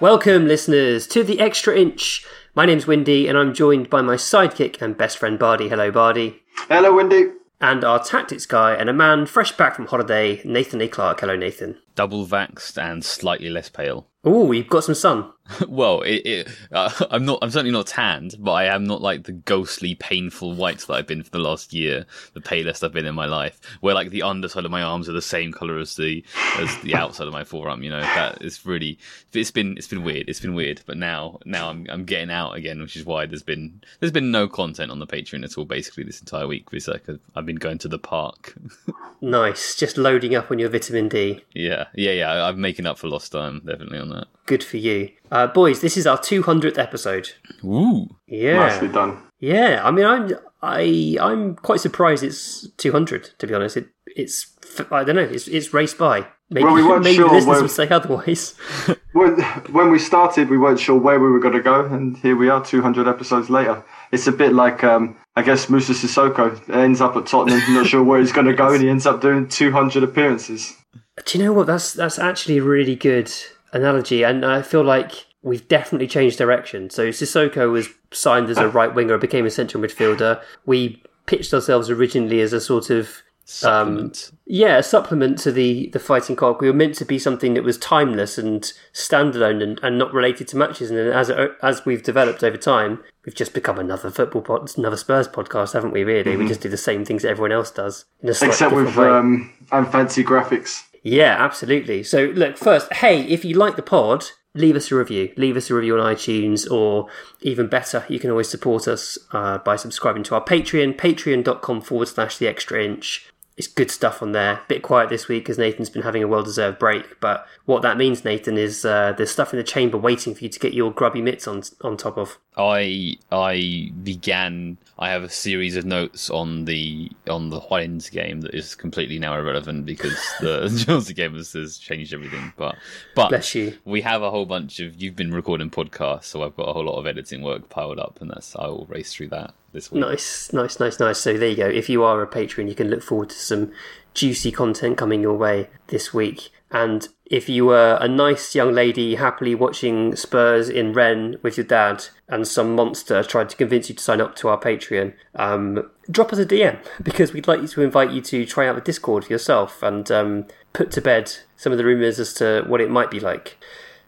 Welcome, listeners, to the Extra Inch. My name's Windy, and I'm joined by my sidekick and best friend Bardi. Hello, Bardi. Hello, Windy. And our tactics guy and a man fresh back from holiday, Nathan A. Clark. Hello, Nathan. Double vaxxed and slightly less pale. Oh, you've got some sun. well, it, it, uh, I'm not. I'm certainly not tanned, but I am not like the ghostly, painful white that I've been for the last year. The palest I've been in my life, where like the underside of my arms are the same color as the as the outside of my forearm. You know, that is really. It's been it's been weird. It's been weird. But now now I'm I'm getting out again, which is why there's been there's been no content on the Patreon at all. Basically, this entire week, because like I've been going to the park. nice, just loading up on your vitamin D. Yeah, yeah, yeah. I'm making up for lost time, definitely on that. Good for you. Uh, boys, this is our 200th episode. Ooh. Yeah. Nicely done. Yeah, I mean, I'm I I'm quite surprised it's 200. To be honest, it it's I don't know. It's it's raced by. Maybe, well, we weren't maybe sure listeners would say otherwise. when, when we started, we weren't sure where we were going to go, and here we are, 200 episodes later. It's a bit like, um, I guess, Moussa Sissoko ends up at Tottenham, not sure where he's going to go, and he ends up doing 200 appearances. Do you know what? That's that's actually a really good analogy, and I feel like we've definitely changed direction. So Sissoko was signed as a right winger, became a central midfielder. We pitched ourselves originally as a sort of supplement. Um, yeah, a supplement to the the fighting cock. We were meant to be something that was timeless and standalone and, and not related to matches. And as as we've developed over time, we've just become another football pod, another Spurs podcast, haven't we? Really, mm-hmm. we just do the same things that everyone else does, except with um, and fancy graphics. Yeah, absolutely. So, look, first, hey, if you like the pod, leave us a review. Leave us a review on iTunes, or even better, you can always support us uh, by subscribing to our Patreon, patreon.com forward slash the extra inch. It's good stuff on there. Bit quiet this week because Nathan's been having a well deserved break. But what that means, Nathan, is uh, there's stuff in the chamber waiting for you to get your grubby mitts on on top of. I I began. I have a series of notes on the on the Hines game that is completely now irrelevant because the Chelsea game has, has, changed everything. But but Bless you. we have a whole bunch of. You've been recording podcasts, so I've got a whole lot of editing work piled up, and that's I will race through that this week. Nice, nice, nice, nice. So there you go. If you are a patron, you can look forward to some juicy content coming your way this week. And if you were a nice young lady happily watching Spurs in Rennes with your dad, and some monster tried to convince you to sign up to our Patreon, um, drop us a DM because we'd like to invite you to try out the Discord yourself and um, put to bed some of the rumours as to what it might be like.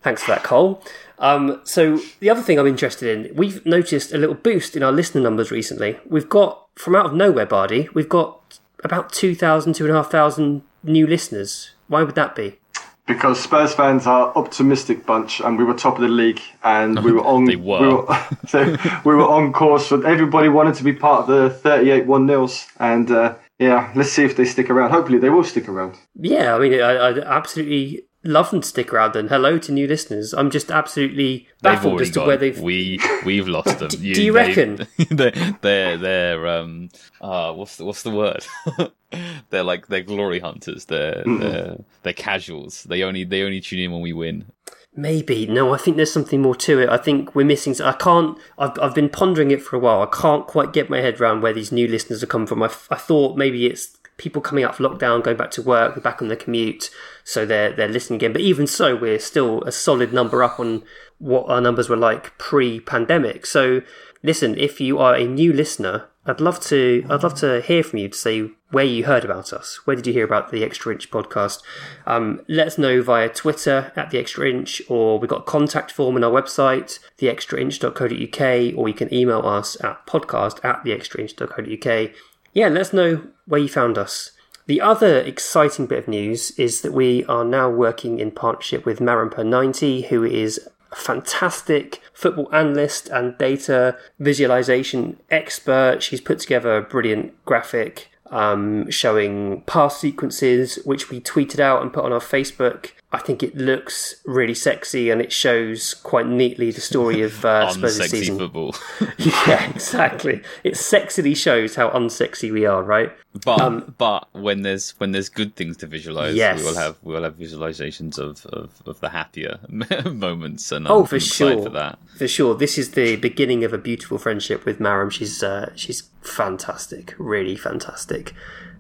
Thanks for that, Cole. Um, so the other thing I'm interested in, we've noticed a little boost in our listener numbers recently. We've got from out of nowhere, Bardi, we've got about 2,000, 2,500 new listeners. Why would that be? Because Spurs fans are optimistic bunch, and we were top of the league, and we were on. they were. We were, so we were on course. For, everybody wanted to be part of the 38 one nils, and uh, yeah, let's see if they stick around. Hopefully, they will stick around. Yeah, I mean, I, I absolutely love them to stick around. And hello to new listeners. I'm just absolutely baffled as to gone. where they've. We we've lost them. do you reckon? They, they're they're um uh what's the, what's the word? they're like they're glory hunters. They're they're they're casuals. They only they only tune in when we win. Maybe no. I think there's something more to it. I think we're missing. I can't. I've I've been pondering it for a while. I can't quite get my head around where these new listeners have come from. I, I thought maybe it's people coming out of lockdown, going back to work, back on the commute, so they're they're listening again. But even so, we're still a solid number up on what our numbers were like pre-pandemic. So listen, if you are a new listener, I'd love to I'd love to hear from you to say where you heard about us. Where did you hear about the Extra Inch podcast? Um, let us know via Twitter at the Extra Inch, or we've got a contact form on our website, theextrainch.co.uk, or you can email us at podcast at theextrainch.co.uk. Yeah, let us know where you found us. The other exciting bit of news is that we are now working in partnership with Maramper90, who is a fantastic football analyst and data visualization expert. She's put together a brilliant graphic um, showing pass sequences, which we tweeted out and put on our Facebook. I think it looks really sexy and it shows quite neatly the story of uh, Spurs season. football. yeah, exactly. It sexily shows how unsexy we are, right? But um, but when there's when there's good things to visualize, Yes. we will have we will have visualizations of, of, of the happier moments, and Oh, I'm for sure. for that. For sure, this is the beginning of a beautiful friendship with Maram. She's uh, she's fantastic, really fantastic,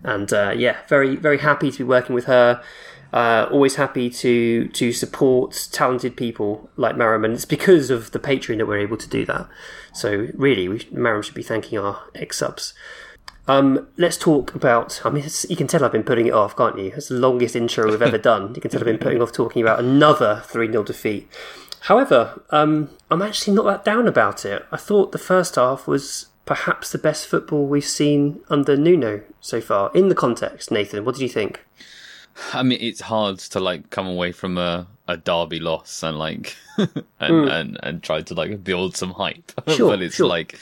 and uh, yeah, very very happy to be working with her. Uh, always happy to to support talented people like Maram, and it's because of the Patreon that we're able to do that. So really, we, Maram should be thanking our xSubs. Um, let's talk about. I mean, it's, you can tell I've been putting it off, can't you? It's the longest intro we've ever done. You can tell I've been putting off talking about another 3 0 defeat. However, um, I'm actually not that down about it. I thought the first half was perhaps the best football we've seen under Nuno so far. In the context, Nathan, what did you think? I mean, it's hard to like come away from a, a derby loss and like and, and and try to like build some hype. Sure, but it's sure. like,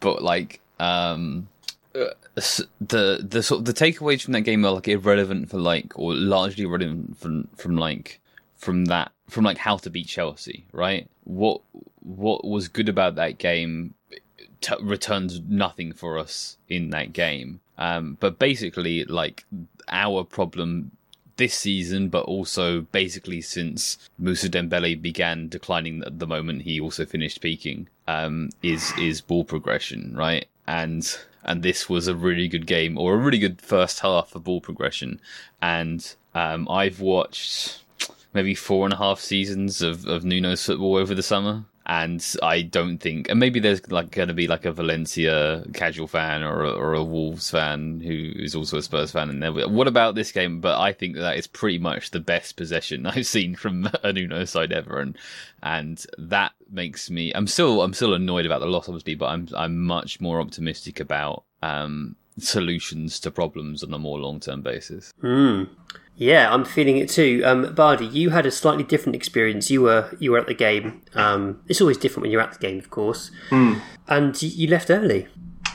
but like um, uh, the the sort of the takeaways from that game are like irrelevant for like or largely irrelevant from from like from that from like how to beat Chelsea, right? What what was good about that game t- returns nothing for us in that game. Um, but basically, like our problem this season, but also basically since Musa Dembele began declining at the moment he also finished peaking, um, is is ball progression, right? And and this was a really good game or a really good first half of ball progression. And um, I've watched maybe four and a half seasons of, of Nuno's football over the summer. And I don't think, and maybe there's like going to be like a Valencia casual fan or a, or a Wolves fan who is also a Spurs fan there. What about this game? But I think that is pretty much the best possession I've seen from a Nuno side ever, and and that makes me. I'm still I'm still annoyed about the loss, obviously, but I'm I'm much more optimistic about um, solutions to problems on a more long term basis. Yeah, I'm feeling it too. Um, Bardi, you had a slightly different experience. You were you were at the game. Um, it's always different when you're at the game, of course. And you left early.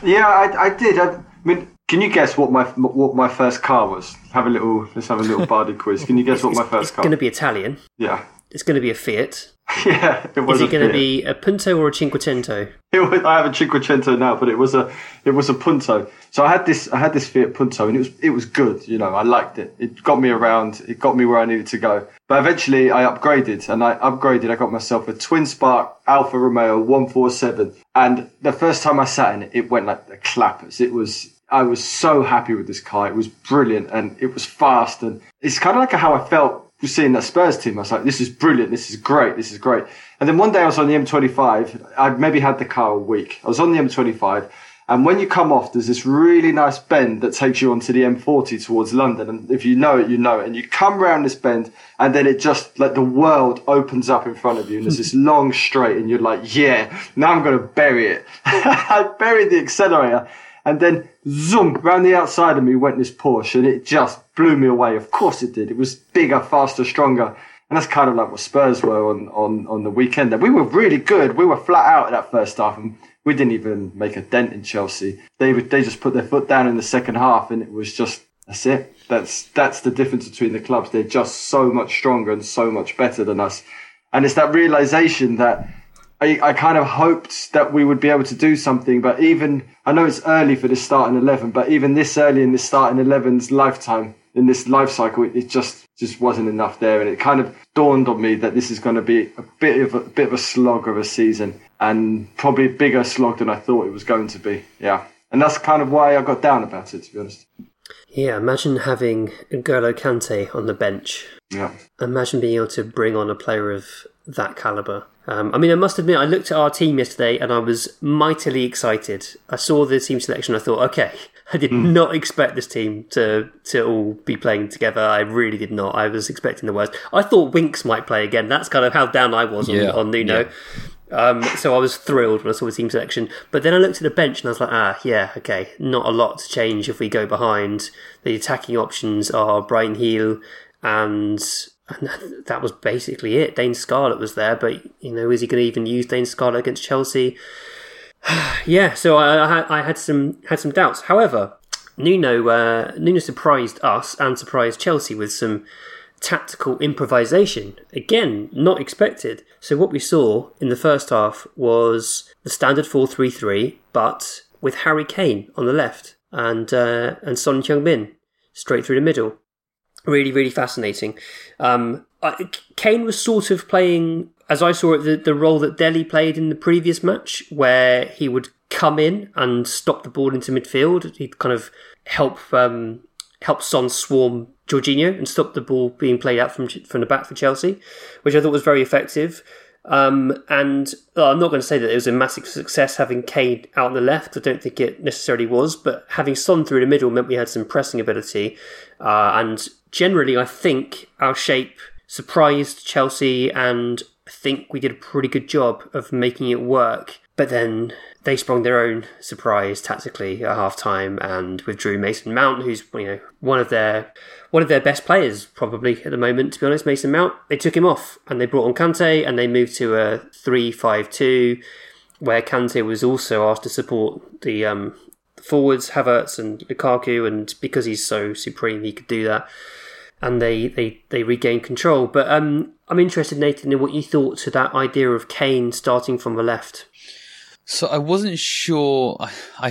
Yeah, I, I did. I, mean, can you guess what my what my first car was? Have a little. Let's have a little Bardi quiz. Can you guess what my first it's car? It's going to be Italian. Yeah, It's going to be a Fiat. yeah. It was Is it going to be a Punto or a Cinquecento? It was, I have a Cinquecento now, but it was a it was a Punto. So I had this I had this Fiat Punto, and it was it was good. You know, I liked it. It got me around. It got me where I needed to go. But eventually, I upgraded, and I upgraded. I got myself a twin spark Alfa Romeo 147, and the first time I sat in it, it went like the clappers. It was. I was so happy with this car. It was brilliant, and it was fast, and it's kind of like how I felt seeing that Spurs team. I was like, this is brilliant. This is great. This is great. And then one day I was on the M25. I maybe had the car a week. I was on the M25. And when you come off, there's this really nice bend that takes you onto the M40 towards London. And if you know it, you know it. And you come round this bend and then it just like the world opens up in front of you. And there's this long straight and you're like, yeah, now I'm going to bury it. I buried the accelerator and then zoom, round the outside of me went this Porsche and it just blew me away. Of course it did. It was bigger, faster, stronger. And that's kind of like what Spurs were on, on, on the weekend. And we were really good. We were flat out at that first half and we didn't even make a dent in Chelsea. They, would- they just put their foot down in the second half and it was just That's it. That's that's the difference between the clubs. They're just so much stronger and so much better than us. And it's that realization that I, I kind of hoped that we would be able to do something, but even I know it's early for this starting eleven, but even this early in the starting 11's lifetime, in this life cycle, it, it just just wasn't enough there, and it kind of dawned on me that this is going to be a bit of a, bit of a slog of a season, and probably a bigger slog than I thought it was going to be. Yeah, and that's kind of why I got down about it, to be honest. Yeah, imagine having N'Golo Kante on the bench. Yeah, Imagine being able to bring on a player of that caliber. Um, I mean, I must admit, I looked at our team yesterday and I was mightily excited. I saw the team selection. I thought, okay, I did not expect this team to to all be playing together. I really did not. I was expecting the worst. I thought Winks might play again. That's kind of how down I was on, Yeah, on Nuno. Um, so I was thrilled when I saw the team selection. But then I looked at the bench and I was like, ah, yeah, okay, not a lot to change if we go behind. The attacking options are Bryan Gil and. And that- was basically it. Dane Scarlett was there, but you know, is he going to even use Dane Scarlett against Chelsea? yeah, so I, I, had- I had some had some doubts. However, Nuno uh, Nuno surprised us and surprised Chelsea with some tactical improvisation. Again, not expected. So what we saw in the first half was the standard 4-3-3, but with Harry Kane on the left and uh, and Son Heung-min straight through the middle. Really, really fascinating. Um, I, Kane was sort of playing, as I saw it, the, the role that Dele played in the previous match, where he would come in and stop the ball into midfield. He'd kind of help um, help Son swarm Jorginho and stop the ball being played out from from the back for Chelsea, which I thought was very effective. Um, and I'm not going to say that it was a massive success having Kane out on the left. I don't think it necessarily was, but having Son through the middle meant we had some pressing ability. Uh, and generally, I think our shape surprised Chelsea, and I think we did a pretty good job of making it work. But then they sprung their own surprise tactically at half time and withdrew Mason Mount, who's you know one of their one of their best players probably at the moment. To be honest, Mason Mount. They took him off and they brought on Kante and they moved to a three-five-two, where Kante was also asked to support the um, forwards Havertz and Lukaku, and because he's so supreme, he could do that. And they they they regained control. But um, I'm interested, Nathan, in what you thought to that idea of Kane starting from the left. So I wasn't sure. I, I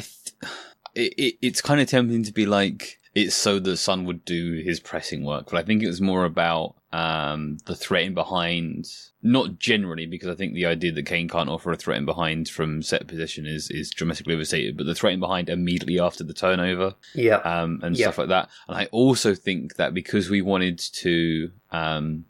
it, it, it's kind of tempting to be like it's so the Son would do his pressing work, but I think it was more about um, the threat in behind. Not generally, because I think the idea that Kane can't offer a threat in behind from set position is is dramatically overstated. But the threat in behind immediately after the turnover, Yeah. um, and Yeah. stuff like that. And I also think that because we wanted to, um,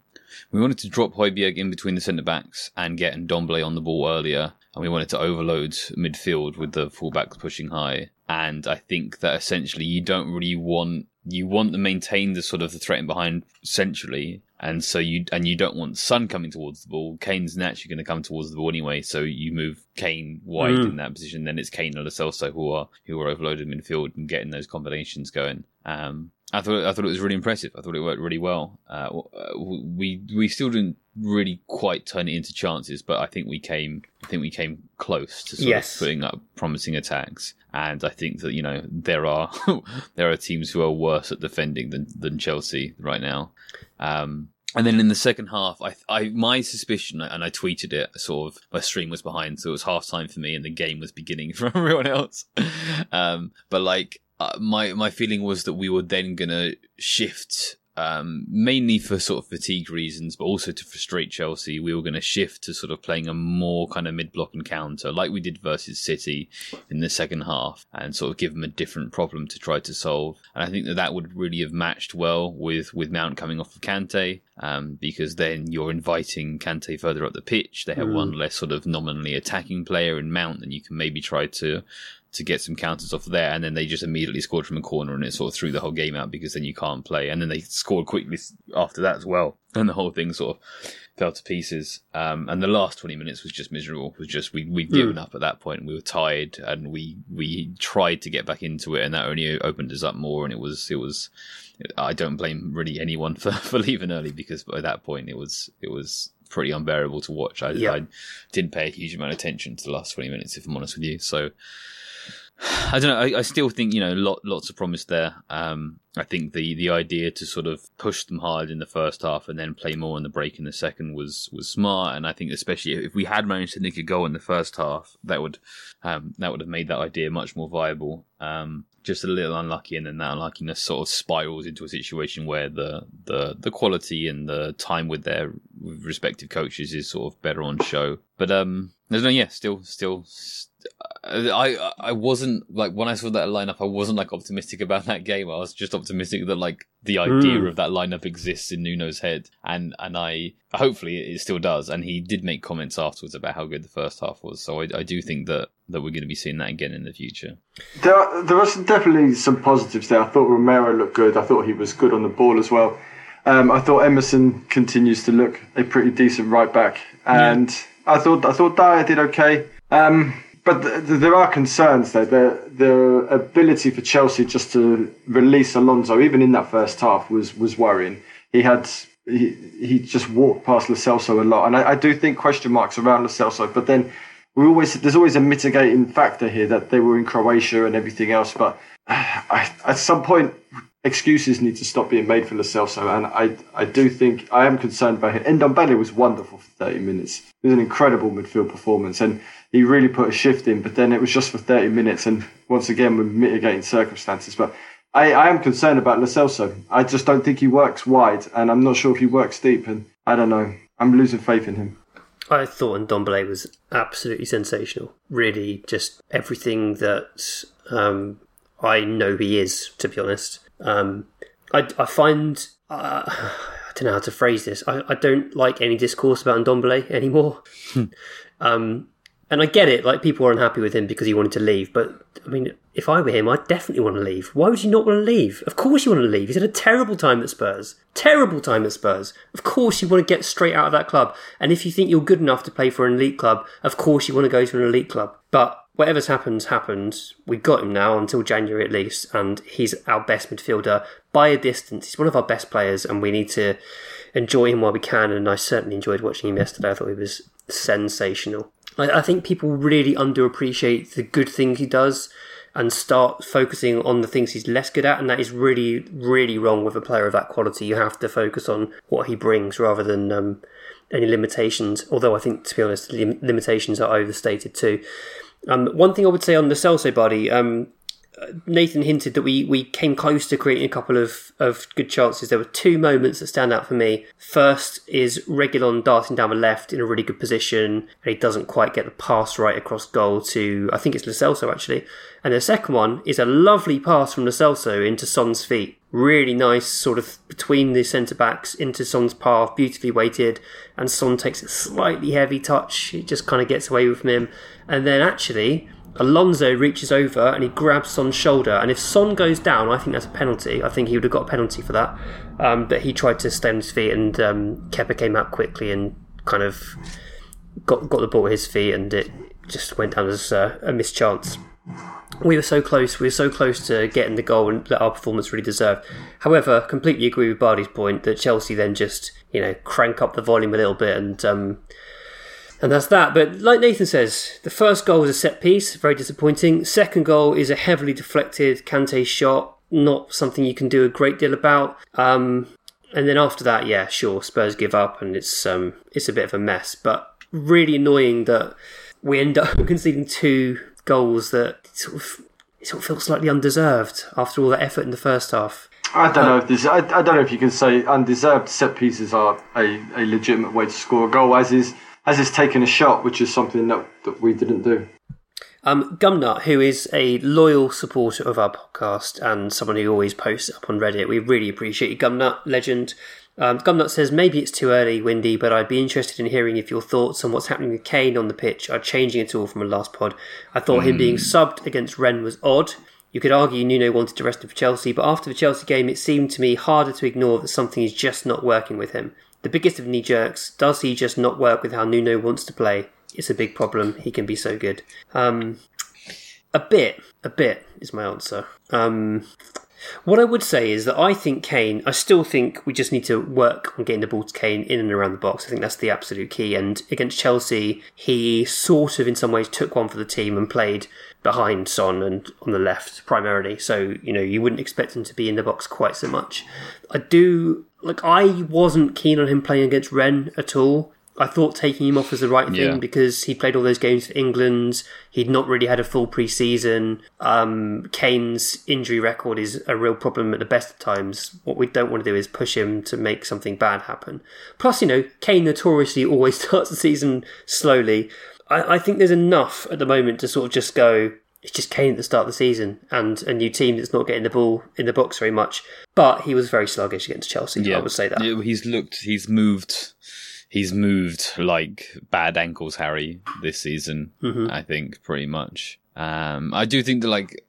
we wanted to drop Højbjerg in between the centre backs and get Ndombele on the ball earlier, and we wanted to overload midfield with the fullbacks pushing high. And I think that essentially you don't really want you want to maintain the sort of the threat in behind centrally, and so you and you don't want Son coming towards the ball. Kane's naturally going to come towards the ball anyway, so you move Kane wide Mm. in that position. Then it's Kane and Celso who are who are overloaded midfield and getting those combinations going. Um, I thought I thought it was really impressive. I thought it worked really well. Uh, we we still didn't really quite turn it into chances, but I think we came I think we came close to sort Yes. of putting up promising attacks. And I think that you know there are there are teams who are worse at defending than than Chelsea right now. Um, and then in the second half, I, I, my suspicion, and I tweeted it, sort of, my stream was behind, so it was half time for me, and the game was beginning for everyone else. Um, but like, uh, my my feeling was that we were then gonna shift, um, mainly for sort of fatigue reasons, but also to frustrate Chelsea. We were gonna shift to sort of playing a more kind of mid block and counter, like we did versus City in the second half, and sort of give them a different problem to try to solve. And I think that that would really have matched well with with Mount coming off of Kante, um, because then you're inviting Kante further up the pitch. They have one less sort of nominally attacking player in Mount, and you can maybe try to to get some counters off there, and then they just immediately scored from a corner, and it sort of threw the whole game out because then you can't play, and then they scored quickly after that as well, and the whole thing sort of fell to pieces. Um, and the last twenty minutes was just miserable. It was just we we'd given up at that point. We were tired, and we we tried to get back into it, and that only opened us up more. And it was it was. I don't blame really anyone for, for leaving early because by that point it was it was pretty unbearable to watch. I, Yeah. I didn't pay a huge amount of attention to the last twenty minutes, if I'm honest with you. So I don't know. I, I still think you know lot, lots of promise there. Um, I think the the idea to sort of push them hard in the first half and then play more in the break in the second was was smart. And I think especially if we had managed to nick a goal in the first half, that would um, that would have made that idea much more viable. Um, just a little unlucky, and then that unluckiness sort of spirals into a situation where the the the quality and the time with their respective coaches is sort of better on show. But um, there's no yeah, still still. I I wasn't like when I saw that lineup. I wasn't like optimistic about that game. I was just optimistic that like the idea Mm. of that lineup exists in Nuno's head, and and I hopefully it still does. And he did make comments afterwards about how good the first half was. So I, I do think that that we're going to be seeing that again in the future. There are, there are some, definitely some positives there. I thought Romero looked good. I thought he was good on the ball as well. Um, I thought Emerson continues to look a pretty decent right back, and I thought I thought Dier did okay. Um, but th- th- there are concerns though. The the ability for Chelsea just to release Alonso, even in that first half, was was worrying. He had he, he just walked past Lo Celso a lot, and I, I do think question marks around Lo Celso. But then we always there's always a mitigating factor here that they were in Croatia and everything else. But I, at some point, excuses need to stop being made for Lo Celso, and I I do think I am concerned about him. Ndombele was wonderful for 30 minutes. It was an incredible midfield performance, and he really put a shift in. But then it was just for 30 minutes, and once again with mitigating circumstances. But I, I am concerned about Lo Celso. I just don't think he works wide, and I'm not sure if he works deep. And I don't know. I'm losing faith in him. I thought Ndombele was absolutely sensational. Really, just everything that um, I know he is. To be honest, um, I, I find uh, I don't know how to phrase this. I, I don't like any discourse about Ndombele anymore. um, and I get it. Like people are unhappy with him because he wanted to leave. But I mean, if I were him, I'd definitely want to leave. Why would you not want to leave? Of course you want to leave. He's had a terrible time at Spurs. Terrible time at Spurs. Of course you want to get straight out of that club. And if you think you're good enough to play for an elite club, of course you want to go to an elite club. But whatever's happened, happened. We got him now until January at least, and he's our best midfielder by a distance. He's one of our best players, and we need to enjoy him while we can. And I certainly enjoyed watching him yesterday. I thought he was sensational. I, I think people really underappreciate the good things he does and start focusing on the things he's less good at, and that is really, really wrong with a player of that quality. You have to focus on what he brings rather than um, any limitations. Although I think, to be honest, lim- limitations are overstated too. Um, one thing I would say on the Celso body, um, Nathan hinted that we, we came close to creating a couple of, of good chances. There were two moments that stand out for me. First is Reguilon darting down the left in a really good position, and he doesn't quite get the pass right across goal to, I think it's Lo Celso actually. And the second one is a lovely pass from Lo Celso into Son's feet. Really nice, sort of between the centre backs into Son's path, beautifully weighted, and Son takes a slightly heavy touch. It just kind of gets away from him. And then actually, Alonso reaches over and he grabs Son's shoulder. And if Son goes down, I think that's a penalty. I think he would have got a penalty for that. Um, but he tried to stay his feet, and um, Kepa came out quickly and kind of got got the ball at his feet, and it just went down as uh, a mischance. We were so close. We were so close to getting the goal and that our performance really deserved. However, completely agree with Bardi's point that Chelsea then just you know crank up the volume a little bit and. Um, and that's that. But like Nathan says, the first goal was a set piece, very disappointing. Second goal is a heavily deflected Kante shot, not something you can do a great deal about. Um, and then after that, yeah, sure, Spurs give up, and it's um, it's a bit of a mess. But really annoying that we end up conceding two goals that sort of it sort of feels slightly undeserved after all that effort in the first half. I don't know if this. I, I don't know if you can say undeserved set pieces are a, a legitimate way to score a goal, as is as is taking a shot, which is something that, that we didn't do. Um, Gumnut, who is a loyal supporter of our podcast and someone who always posts up on Reddit, we really appreciate you, Gumnut, legend. Um, Gumnut says, maybe it's too early, Windy, but I'd be interested in hearing if your thoughts on what's happening with Kane on the pitch are changing at all from the last pod. I thought him being subbed against Rennes was odd. You could argue Nuno wanted to rest him for Chelsea, but after the Chelsea game, it seemed to me harder to ignore that something is just not working with him. The biggest of knee jerks, does he just not work with how Nuno wants to play? It's a big problem. He can be so good. Um, a bit, a bit is my answer. Um, What I would say is that I think Kane, I still think we just need to work on getting the ball to Kane in and around the box. I think that's the absolute key. And against Chelsea, he sort of, in some ways, took one for the team and played behind Son and on the left primarily. So, you know, you wouldn't expect him to be in the box quite so much. I do, like, I wasn't keen on him playing against Rennes at all. I thought taking him off was the right thing Yeah. because he played all those games for England. He'd not really had a full pre-season. Um, Kane's injury record is a real problem at the best of times. What we don't want to do is push him to make something bad happen. Plus, you know, Kane notoriously always starts the season slowly. I, I think there's enough at the moment to sort of just go. It's just Kane at the start of the season and a new team that's not getting the ball in the box very much. But he was very sluggish against Chelsea. I would say that. Yeah, he's looked. He's moved. He's moved like bad ankles, Harry, this season. Mm-hmm. I think pretty much. Um, I do think that like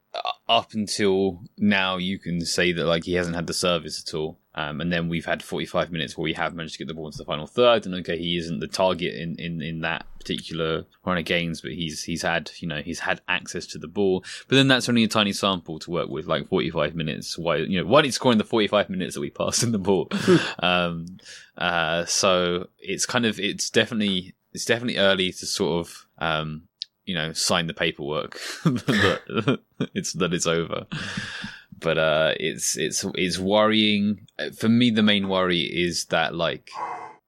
up until now, you can say that like he hasn't had the service at all. Um, and then we've had 45 minutes where we have managed to get the ball into the final third, and okay, he isn't the target in, in, in that particular run of games, but he's he's had you know he's had access to the ball. But then that's only a tiny sample to work with, like 45 minutes. Why you know why did he score in the 45 minutes that we passed in the ball? um, uh, so it's kind of it's definitely it's definitely early to sort of um, you know sign the paperwork that it's that it's over. But uh, it's it's it's worrying. For me, the main worry is that like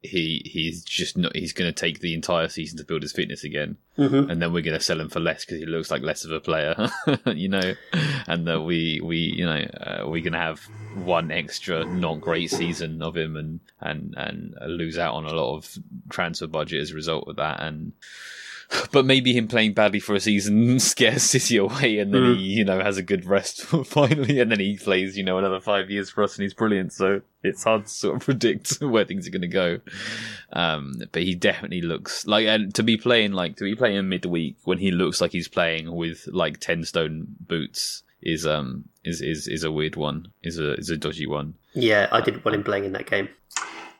he he's just not he's going to take the entire season to build his fitness again, Mhm. and then we're going to sell him for less because he looks like less of a player, you know, and that we we you know uh, we're going to have one extra not great season of him and and and lose out on a lot of transfer budget as a result of that and. But maybe him playing badly for a season scares City away, and then he, you know, has a good rest finally, and then he plays, you know, another five years for us, and he's brilliant. So it's hard to sort of predict where things are going to go. Um, but he definitely looks like, and to be playing like to be playing midweek when he looks like he's playing with like ten stone boots is um is is is a weird one, is a is a dodgy one. Yeah, I didn't want him playing in that game.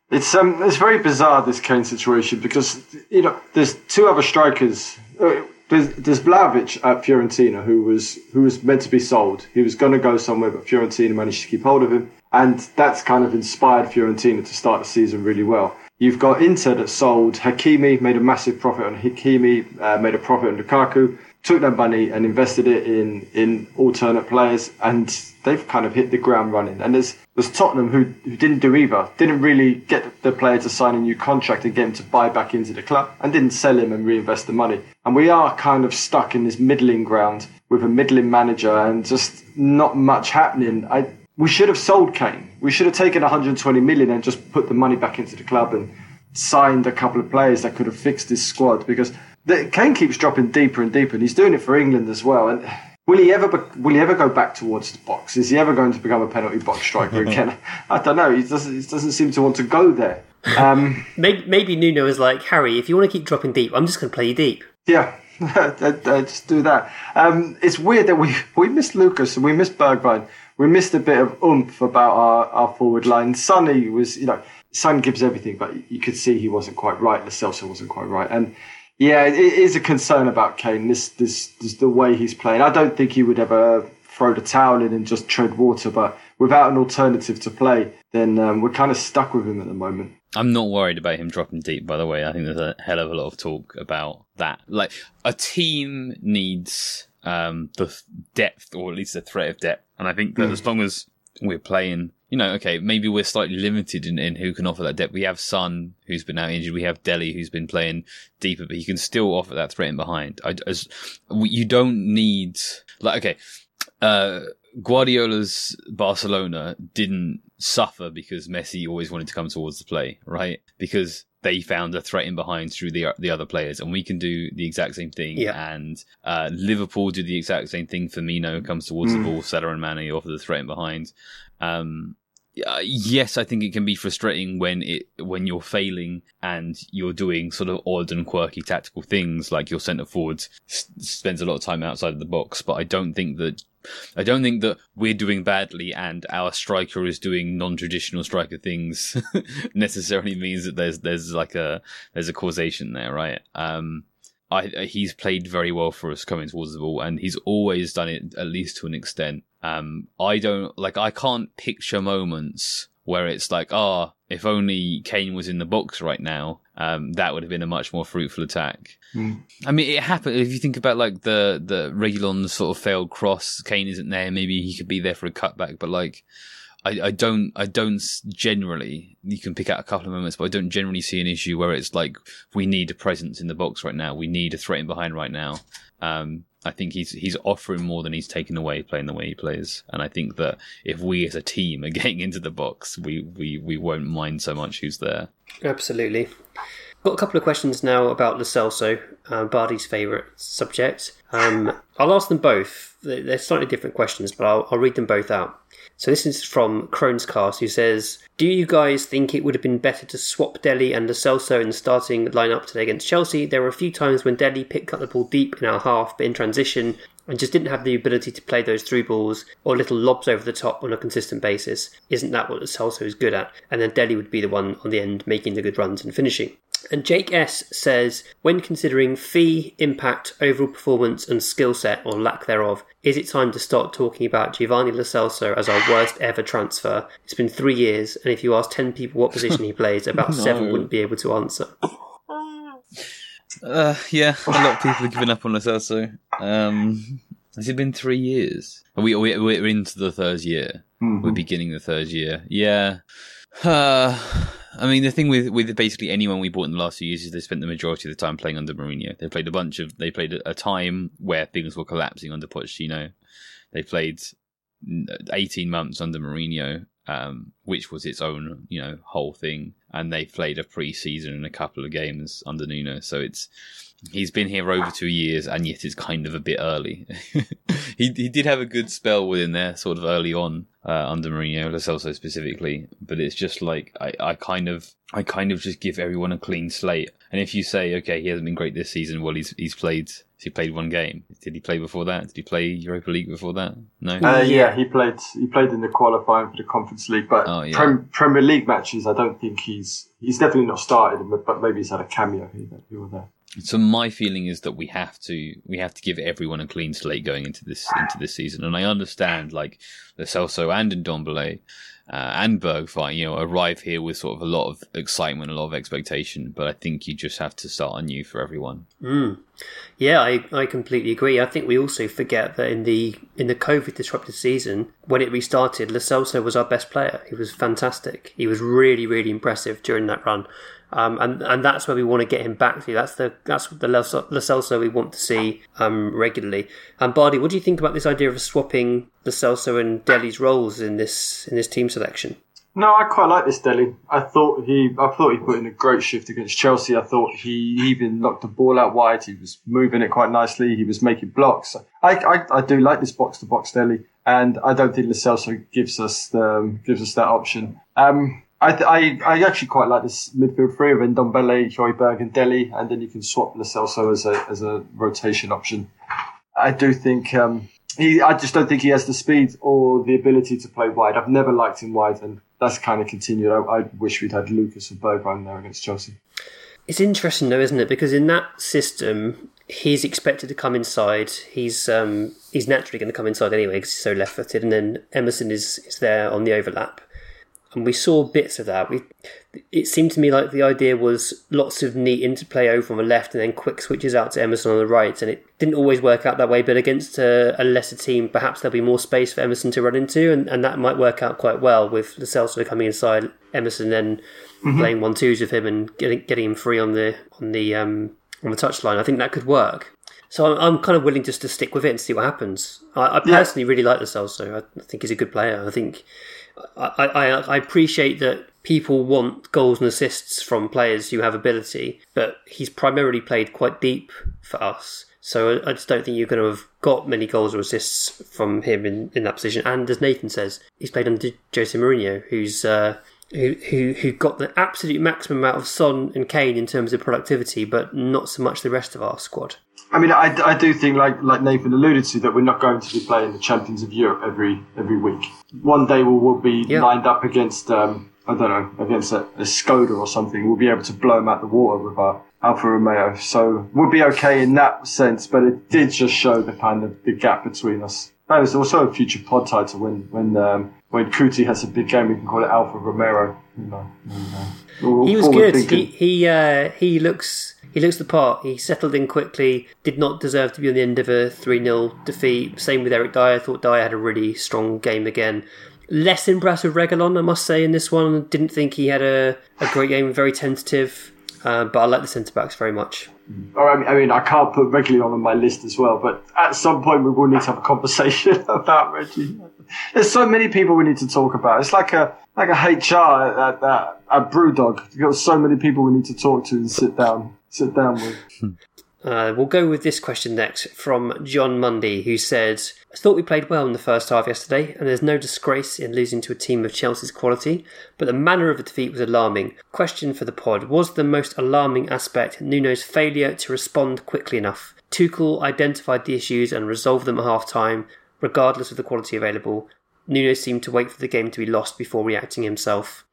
It's um, it's very bizarre this Kane situation because you know there's two other strikers. Uh, There's, there's at Fiorentina who was who was meant to be sold. He was going to go somewhere, but Fiorentina managed to keep hold of him, and that's kind of inspired Fiorentina to start the season really well. You've got Inter that sold Hakimi, made a massive profit on Hakimi, uh, made a profit on Lukaku, took that money and invested it in in alternate players, and they've kind of hit the ground running. And there's there's Tottenham who who didn't do either, didn't really get the player to sign a new contract and get him to buy back into the club, and didn't sell him and reinvest the money. And we are kind of stuck in this middling ground with a middling manager and just not much happening. I we should have sold Kane. We should have taken 120 million and just put the money back into the club and signed a couple of players that could have fixed this squad because the, Kane keeps dropping deeper and deeper, and he's doing it for England as well. And will he ever be- will he ever go back towards the box? Is he ever going to become a penalty box striker again? I don't know. He doesn't he doesn't seem to want to go there. Um, Maybe, maybe Nuno is like Harry. If you want to keep dropping deep, I'm just going to play you deep. Yeah, uh, just do that. Um, it's weird that we we missed Lucas and we missed Bergwijn. We missed a bit of oomph about our, our forward line. Sonny was, you know, Son gives everything, but you could see he wasn't quite right. Lo Celso wasn't quite right, and yeah, it, is a concern about Kane. This, this, this, the way he's playing. I don't think he would ever throw the towel in and just tread water, but without an alternative to play, then um, we're kind of stuck with him at the moment. I'm not worried about him dropping deep, by the way. I think there's a hell of a lot of talk about that. Like, a team needs um, the depth, or at least a threat of depth. And I think that as long as we're playing, you know, okay, maybe we're slightly limited in, in who can offer that depth. We have Son, who's been out injured. We have Dele, who's been playing deeper, but he can still offer that threat in behind. I, as, you don't need, like, okay, uh, Guardiola's Barcelona didn't suffer because Messi always wanted to come towards the play, right? Because they found a threat in behind through the the other players, and we can do the exact same thing. Yeah. And uh, Liverpool do the exact same thing. Firmino comes towards the ball, Salah and Mane offer the threat in behind. Um, uh, yes, I think it can be frustrating when it when you're failing and you're doing sort of odd and quirky tactical things, like your centre forward s- spends a lot of time outside of the box. But I don't think that I don't think that we're doing badly and our striker is doing non-traditional striker things necessarily means that there's there's like a there's a causation there, right? Um, I, he's played very well for us coming towards the ball, and he's always done it at least to an extent. Um, I don't like. I can't picture moments where it's like, ah, oh, if only Kane was in the box right now, um, that would have been a much more fruitful attack. Mm. I mean, it happened. If you think about like the the Reguilon sort of failed cross, Kane isn't there. Maybe he could be there for a cutback, but like. I, I don't I don't generally you can pick out a couple of moments, but I don't generally see an issue where it's like we need a presence in the box right now, we need a threat in behind right now. Um, I think he's he's offering more than he's taking away playing the way he plays, and I think that if we as a team are getting into the box, we we, we won't mind so much who's there. Absolutely. Got a couple of questions now about Lo Celso, uh, Bardi's favourite subject. Um, I'll ask them both. They're slightly different questions, but I'll, I'll read them both out. So this is from Crohn's Cast, who says, "Do you guys think it would have been better to swap Dele and Lo in the starting lineup today against Chelsea? There were a few times when Dele picked up the ball deep in our half, but in transition, and just didn't have the ability to play those through balls or little lobs over the top on a consistent basis. Isn't that what Celso is good at? And then Dele would be the one on the end making the good runs and finishing." And Jake S says, when considering fee, impact, overall performance, and skill set or lack thereof, is it time to start talking about Giovanni Lo Celso as our worst ever transfer? It's been three years, and if you ask 10 people what position he plays, about no. seven wouldn't be able to answer. Uh, yeah, a lot of people have given up on Lo Celso. Um, has it been three years? We, we, we're into the third year. Mm-hmm. We're beginning the third year. Yeah. Uh, I mean, the thing with with basically anyone we bought in the last few years is they spent the majority of the time playing under Mourinho. They played a bunch of. They played a time where things were collapsing under Pochettino. They played eighteen months under Mourinho, um, which was its own you know whole thing, and they played a pre-season and a couple of games under Nuno. So it's he's been here over two years, and yet it's kind of a bit early. he he did have a good spell within there, sort of early on uh, under Mourinho, Lo Celso specifically. But it's just like I, I kind of I kind of just give everyone a clean slate. And if you say, okay, he hasn't been great this season, well, he's he's played he played one game. Did he play before that? Did he play Europa League before that? No. Uh, yeah, he played. He played in the qualifying for the Conference League, but oh, yeah. Prem, Premier League matches, I don't think he's he's definitely not started. But maybe he's had a cameo here, or there. So my feeling is that we have to we have to give everyone a clean slate going into this into this season, and I understand like the Celso and Ndombele uh, and Bergwijn, you know, arrive here with sort of a lot of excitement, a lot of expectation, but I think you just have to start anew for everyone. Mm. Yeah, I, I completely agree. I think we also forget that in the in the COVID disrupted season, when it restarted, Lo Celso was our best player. He was fantastic. He was really, really impressive during that run. Um, and and that's where we want to get him back to. That's the that's the Lo Celso we want to see um, regularly. And Bardi, what do you think about this idea of swapping Lo Celso and Dele's roles in this in this team selection? No, I quite like this Dele. I thought he, I thought he put in a great shift against Chelsea. I thought he even knocked the ball out wide. He was moving it quite nicely. He was making blocks. I, I, I do like this box to box Dele, and I don't think Celso gives us the, gives us that option. Um, I, I, I actually quite like this midfield three of Ndombele, Højbjerg, and Dele, and then you can swap Lo Celso as a as a rotation option. I do think um, he. I just don't think he has the speed or the ability to play wide. I've never liked him wide, and that's kind of continued. I, I wish we'd had Lucas and Bergwijn there against Chelsea. It's interesting though, isn't it? Because in that system, he's expected to come inside. He's um, he's naturally going to come inside anyway because he's so left-footed, and then Emerson is is there on the overlap and we saw bits of that. We, it seemed to me like the idea was lots of neat interplay over on the left and then quick switches out to Emerson on the right, and it didn't always work out that way. But against a, a lesser team, perhaps there'll be more space for Emerson to run into, and, and that might work out quite well with Lo Celso coming inside Emerson, then mm-hmm. playing one twos with him and getting getting him free on the on the um, on the touchline. I think that could work. So I'm, I'm, kind of willing just to stick with it and see what happens. I, I personally yeah. really like Lo Celso. I think he's a good player. I think I, I, I appreciate that people want goals and assists from players who have ability, but he's primarily played quite deep for us. So I just don't think you're going to have got many goals or assists from him in, in that position. And as Nathan says, he's played under Jose Mourinho, who's uh, who, who who got the absolute maximum out of Son and Kane in terms of productivity, but not so much the rest of our squad. I mean, I, I do think, like like Nathan alluded to, that we're not going to be playing the champions of Europe every every week. One day we'll, we'll be yeah. lined up against um, I don't know against a, a Skoda or something. We'll be able to blow them out the water with our Alfa Romeo. So we'll be okay in that sense. But it did just show the kind of the gap between us That was also a future pod title when when um, when Kuti has a big game. We can call it Alpha Romero. You know, and, he was good. He he uh, he looks he looks the part. He settled in quickly. Did not deserve to be on the end of a three 0 defeat. Same with Eric Dier. I thought Dier had a really strong game again. Less impressed with Reguilon, I must say, in this one. Didn't think he had a, a great game. Very tentative. Uh, but I like the centre backs very much. I mean, I can't put Reguilon on my list as well, but at some point we will need to have a conversation about Reggie. There's so many people we need to talk about. It's like a like a HR at, at, at Brewdog. You've got so many people we need to talk to and sit down sit down with. Uh, we'll go with this question next from John Mundy, who said, I thought we played well in the first half yesterday, and there's no disgrace in losing to a team of Chelsea's quality, but the manner of the defeat was alarming. Question for the pod Was the most alarming aspect Nuno's failure to respond quickly enough? Tuchel identified the issues and resolved them at half time, regardless of the quality available. Nuno seemed to wait for the game to be lost before reacting himself.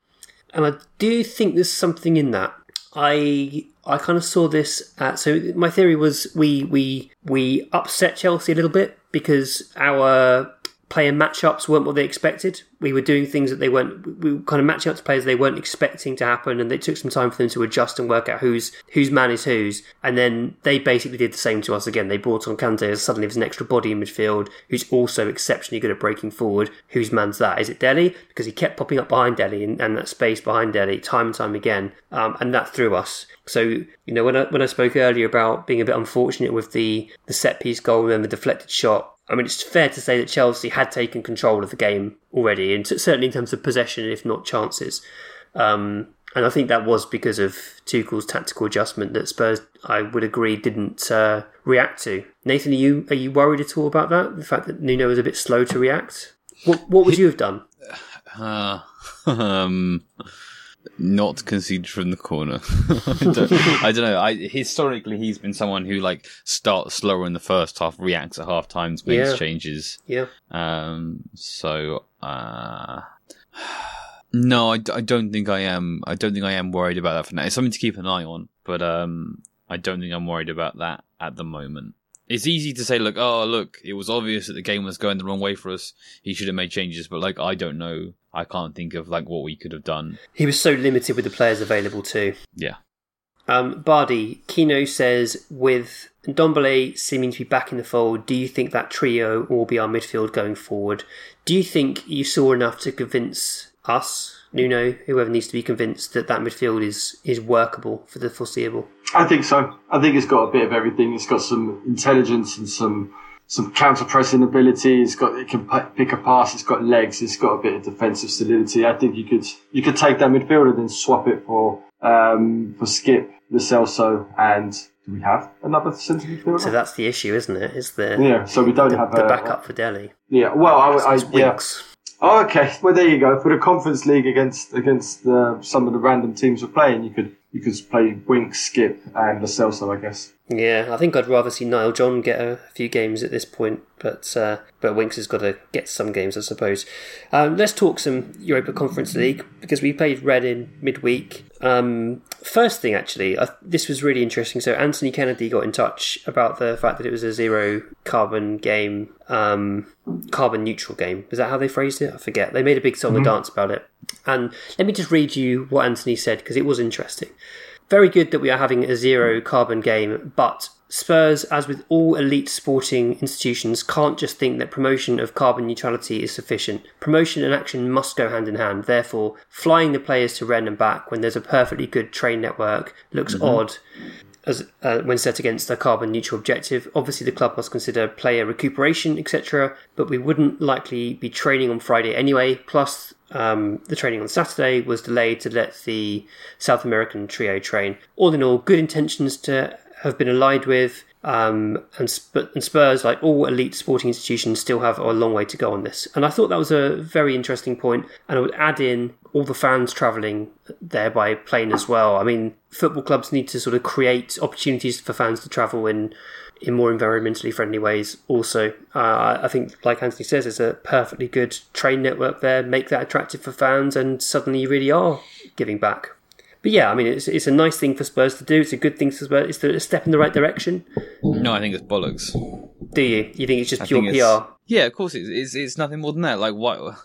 And I do think there's something in that. I I kind of saw this at so my theory was we we we upset Chelsea a little bit because our player matchups weren't what they expected. We were doing things that they weren't. We were kind of matching up to players they weren't expecting to happen, and it took some time for them to adjust and work out whose whose man is whose. And then they basically did the same to us again. They brought on Kante as suddenly there's an extra body in midfield who's also exceptionally good at breaking forward. Whose man's that? Is it Dele? Because he kept popping up behind Dele and, and that space behind Dele time and time again, um, and that threw us. So you know when I when I spoke earlier about being a bit unfortunate with the the set piece goal and the deflected shot I mean, it's fair to say that Chelsea had taken control of the game already, and certainly in terms of possession, if not chances. Um, and I think that was because of Tuchel's tactical adjustment that Spurs, I would agree, didn't uh, react to. Nathan, are you are you worried at all about that? The fact that Nuno was a bit slow to react. What what would you have done? Uh, um, not conceded from the corner. I, don't, I, don't, know. I historically he's been someone who like starts slower in the first half, reacts at half times, makes yeah. changes. Yeah. Um. So. Uh, no, I, I don't think I am. I don't think I am worried about that for now. It's something to keep an eye on, but um, I don't think I'm worried about that at the moment it's easy to say like, oh look, it was obvious that the game was going the wrong way for us. He should have made changes, but like I don't know. I can't think of like what we could have done. He was so limited with the players available too. Yeah. Um, Bardi, Kino says, with Ndombele seeming to be back in the fold, do you think that trio will be our midfield going forward? Do you think you saw enough to convince us, Nuno, whoever needs to be convinced that that midfield is is workable for the foreseeable? I think so. I think it's got a bit of everything. It's got some intelligence and some some counter pressing ability. It's got it can pick a pass. It's got legs. It's got a bit of defensive solidity. I think you could you could take that midfield and then swap it for um, for Skip, Lo Celso, and do we have another centre midfielder? So that's the issue, isn't it? Is the yeah? So we don't the, have the a, backup for Dele. Yeah. Well, I, I, I yeah. Oh, okay. Well, there you go. For the Conference League against against uh, some of the random teams we're playing, you could you could play Winks, Skip, and Lo Celso, I guess. Yeah, I think I'd rather see Nile John get a few games at this point, but uh, but Winks has got to get some games, I suppose. Um, let's talk some Europa Conference League because we played Rennes in midweek. Um, first thing, actually, uh, this was really interesting. So Anthony Kennedy got in touch about the fact that it was a zero carbon game, um, carbon neutral game. Is that how they phrased it? I forget. They made a big song mm-hmm. and dance about it. And let me just read you what Anthony said because it was interesting. Very good that we are having a zero carbon game, but Spurs, as with all elite sporting institutions, can't just think that promotion of carbon neutrality is sufficient. Promotion and action must go hand in hand. Therefore, flying the players to Rennes and back when there's a perfectly good train network looks mm-hmm. odd as uh, when set against a carbon neutral objective. Obviously, the club must consider player recuperation, etc. But we wouldn't likely be training on Friday anyway. Plus, um, the training on Saturday was delayed to let the South American trio train. All in all, good intentions to have been allied with. Um, and, Sp- and Spurs, like all elite sporting institutions, still have a long way to go on this. And I thought that was a very interesting point. And I would add in all the fans travelling there by plane as well. I mean, football clubs need to sort of create opportunities for fans to travel in in more environmentally friendly ways. Also, uh, I think, like Anthony says, there's a perfectly good train network there. Make that attractive for fans, and suddenly you really are giving back. but yeah, I mean, it's it's a nice thing for Spurs to do. It's a good thing for Spurs. It's a step in the right direction. No, I think it's bollocks. Do you? You think it's just I pure PR? Yeah, of course, it's, it's it's nothing more than that. Like what,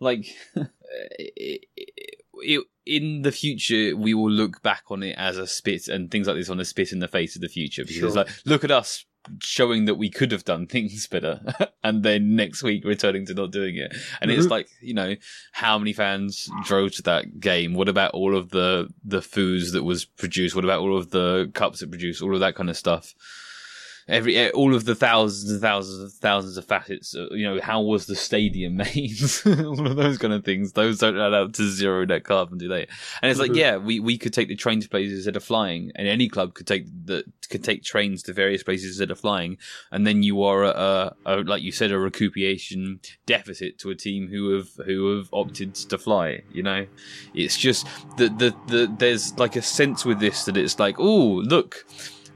like it, it, in the future, we will look back on it as a spit and things like this on a spit in the face of the future because Sure. like, look at us showing that we could have done things better, and then next week returning to not doing it. And it's Mhm. like, you know, how many fans drove to that game? What about all of the the foods that was produced? What about all of the cups that produced? All of that kind of stuff every eh, all of the thousands and thousands and thousands of facets. uh, You know, how was the stadium made? all of those kind of things. Those don't add up to zero net carbon, do they? And it's like, yeah, we, we could take the train to places instead of flying, and any club could take the could take trains to various places instead of flying. And then you are a, a, a like you said, a recuperation deficit to a team who have who have opted to fly. You know, it's just the the, the there's like a sense with this that it's like, oh, look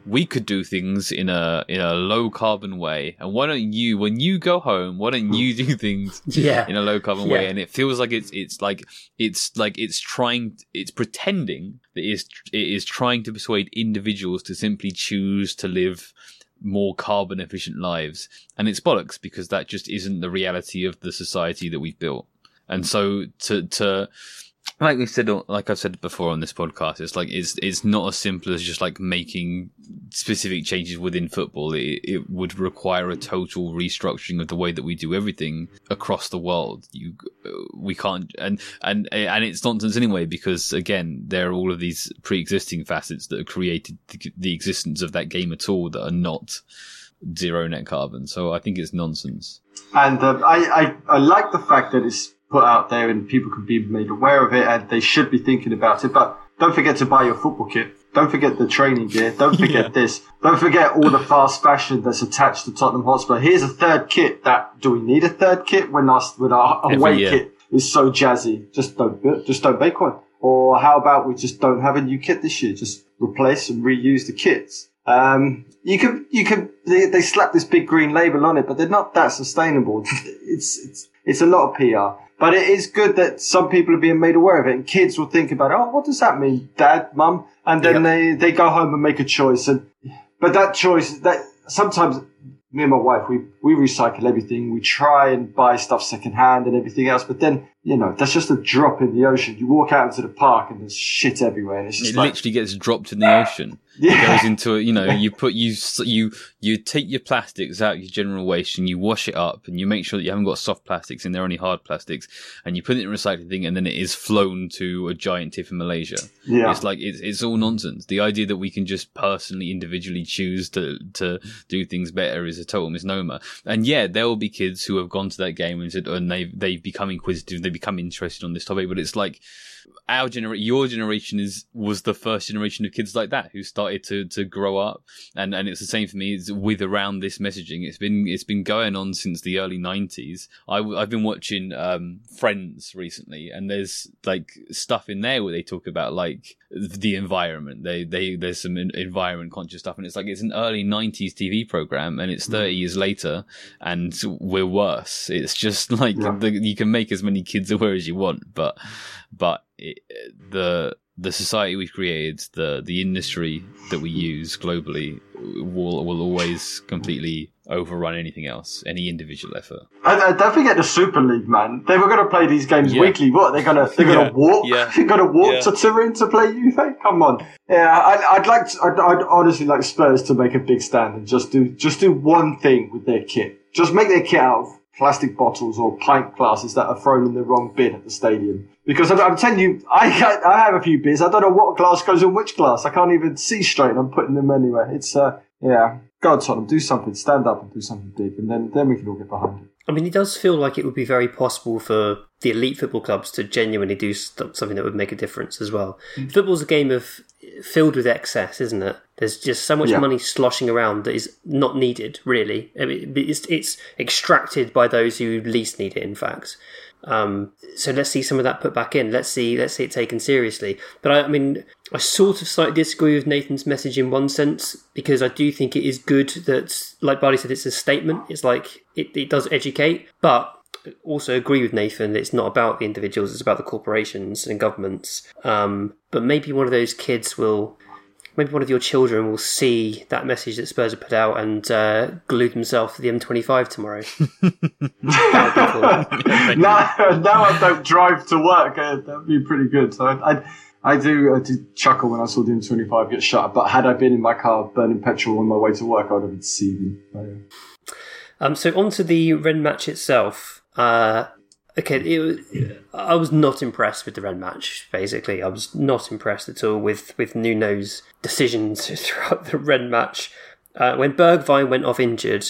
we could do things in a in a low carbon way. And why don't you, when you go home, why don't you do things Yeah. in a low carbon way? And it feels like it's it's like it's like it's trying, it's pretending that it is it is trying to persuade individuals to simply choose to live more carbon efficient lives. And it's bollocks because that just isn't the reality of the society that we've built. And so to to like we said, like I've said before on this podcast, it's like it's it's not as simple as just like making specific changes within football. It, it would require a total restructuring of the way that we do everything across the world. You, we can't, and and and it's nonsense anyway because again, there are all of these pre-existing facets that have created the, the existence of that game at all that are not zero net carbon. So I think it's nonsense. And uh, I, I, I like the fact that it's put out there and people can be made aware of it and they should be thinking about it. But don't forget to buy your football kit. Don't forget the training gear. Don't forget this. Don't forget all the fast fashion that's attached to Tottenham Hotspur. Here's a third kit that, do we need a third kit when our, when our away kit is so jazzy? Just don't, just don't make one. Or how about we just don't have a new kit this year? Just replace and reuse the kits. Um, you can, you can, they, they slap this big green label on it, but they're not that sustainable. it's, it's, it's a lot of PR. But it is good that some people are being made aware of it and kids will think about, oh, what does that mean, dad, mum? And then they, they go home and make a choice. And, but that choice, that sometimes me and my wife, we, we recycle everything. We try and buy stuff secondhand and everything else. But then, you know, that's just a drop in the ocean. You walk out into the park and there's shit everywhere. And it's just It like, literally gets dropped in the ocean. Yeah. It goes into a, you know, you put you you you take your plastics out your general waste and you wash it up and you make sure that you haven't got soft plastics and they're only hard plastics and you put it in a recycling thing and then it is flown to a giant tip in Malaysia. Yeah. It's like it's it's all nonsense. The idea that we can just personally individually choose to to do things better is a total misnomer. And yeah, there will be kids who have gone to that game and said and they've they've become inquisitive, they become interested on this topic, but it's like our generation, your generation is was the first generation of kids like that who started to to grow up, and and it's the same for me. It's with around this messaging, it's been it's been going on since the early nineties. I have been watching um, Friends recently, and there's like stuff in there where they talk about like the environment. They they there's some environment conscious stuff, and it's like it's an early nineties TV program, and it's thirty years later, and we're worse. It's just like Yeah. the, you can make as many kids aware as you want, but but it, the the society we've created, the the industry that we use globally, will will always completely overrun anything else, any individual effort. And, and don't forget the Super League, man. They were going to play these games Yeah. weekly. What they're going to they're going Yeah. walk? Yeah. They're going to walk Yeah. to Turin to play Juve? Come on. Yeah, I, I'd like to, I'd, I'd honestly like Spurs to make a big stand and just do just do one thing with their kit. Just make their kit out of plastic bottles or pint glasses that are thrown in the wrong bin at the stadium. Because I'm, I'm telling you, I I have a few beers. I don't know what glass goes in which glass. I can't even see straight. and I'm putting them anywhere. It's uh, yeah. Go on, Tottenham, do something. Stand up and do something big, and then then we can all get behind it. I mean, it does feel like it would be very possible for the elite football clubs to genuinely do st- something that would make a difference as well. Football's a game of filled with excess, isn't it? There's just so much Yeah. money sloshing around that is not needed, really. I mean, it's, it's extracted by those who least need it, in fact. Um, so let's see some of that put back in. Let's see, let's see it taken seriously. But I, I mean, I sort of slightly disagree with Nathan's message in one sense because I do think it is good that, like Bardi said, it's a statement. It's like it, it does educate, but also agree with Nathan that it's not about the individuals, it's about the corporations and governments. Um, but maybe one of those kids will, maybe one of your children will see that message that Spurs have put out and uh, glue themselves to the M25 tomorrow. that cool. now, now I don't drive to work. Uh, that'd be pretty good. So I, I, I do, I did chuckle when I saw the M25 get shut. But had I been in my car burning petrol on my way to work, I would have been seething. Um, so on to the Rennes match itself. Uh, okay, it, I was not impressed with the Rennes match. Basically, I was not impressed at all with with Nuno's decisions throughout the Rennes match. Uh, when Bergwijn went off injured,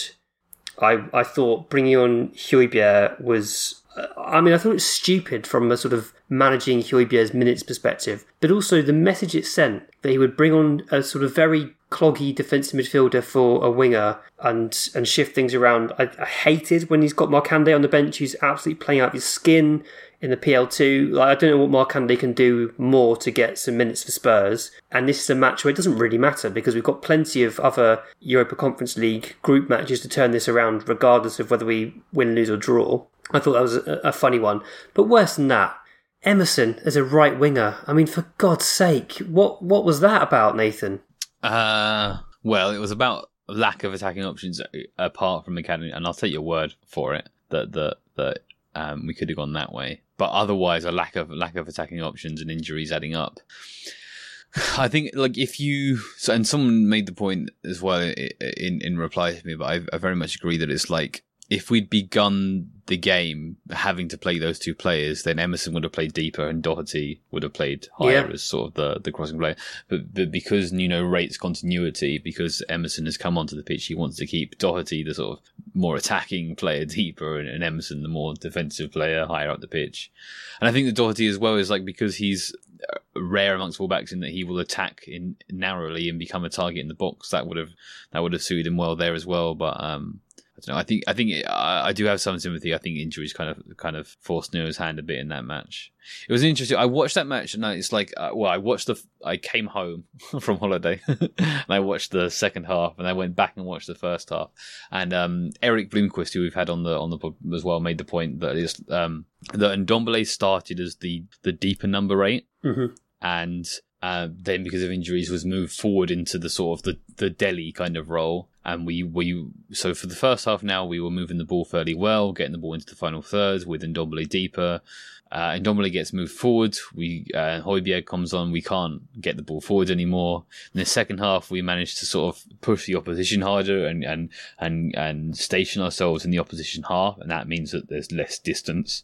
I I thought bringing on Højbjerg was. uh, I mean, I thought it was stupid from a sort of managing Højbjerg's minutes perspective, but also the message it sent that he would bring on a sort of very cloggy defensive midfielder for a winger and and shift things around. I, I hated when he's got Markanday on the bench, He's absolutely playing out his skin in the PL2. Like, I don't know what Markanday can do more to get some minutes for Spurs. And this is a match where it doesn't really matter because we've got plenty of other Europa Conference League group matches to turn this around, regardless of whether we win, lose, or draw. I thought that was a, a funny one. But worse than that, Emerson as a right winger. I mean, for God's sake, what what was that about, Nathan? Uh, well, it was about lack of attacking options apart from academy, and I'll take your word for it that that that um, we could have gone that way. But otherwise, a lack of lack of attacking options and injuries adding up. I think like if you so, and someone made the point as well in in reply to me, but I, I very much agree that it's like if we'd begun the game having to play those two players, then Emerson would have played deeper and Doherty would have played higher Yeah. as sort of the, the crossing player. But, but because Nuno rates continuity, because Emerson has come onto the pitch, he wants to keep Doherty the sort of more attacking player deeper and, and Emerson the more defensive player higher up the pitch. And I think that Doherty as well is like because he's uh, rare amongst fullbacks in that he will attack in narrowly and become a target in the box. That would have that would have suited him well there as well. But um, I don't know. I think I think I, I do have some sympathy. I think injuries kind of kind of forced Nuno's hand a bit in that match. It was interesting. I watched that match and I- it's like, uh, well, I watched the. I came home from holiday and I watched the second half and I went back and watched the first half. And um, Eric Bloomquist, who we've had on the on the pod as well, made the point that is um, that Ndombele started as the the deeper number eight Mhm. and uh, then because of injuries was moved forward into the sort of the, the Dele kind of role. And we, we, so for the first half now, we were moving the ball fairly well, getting the ball into the final third with Ndombele deeper. Uh, Ndombele gets moved forward. We, uh, Højbjerg comes on. We can't get the ball forward anymore. In the second half, we managed to sort of push the opposition harder and, and, and, and station ourselves in the opposition half. And that means that there's less distance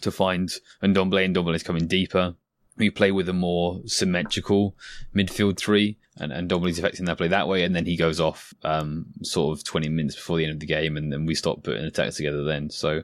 to find. Ndombele is coming deeper we play with a more symmetrical midfield three, and, and Dominic's affecting that play that way, and then he goes off um, sort of 20 minutes before the end of the game, and then we stop putting attacks together then. So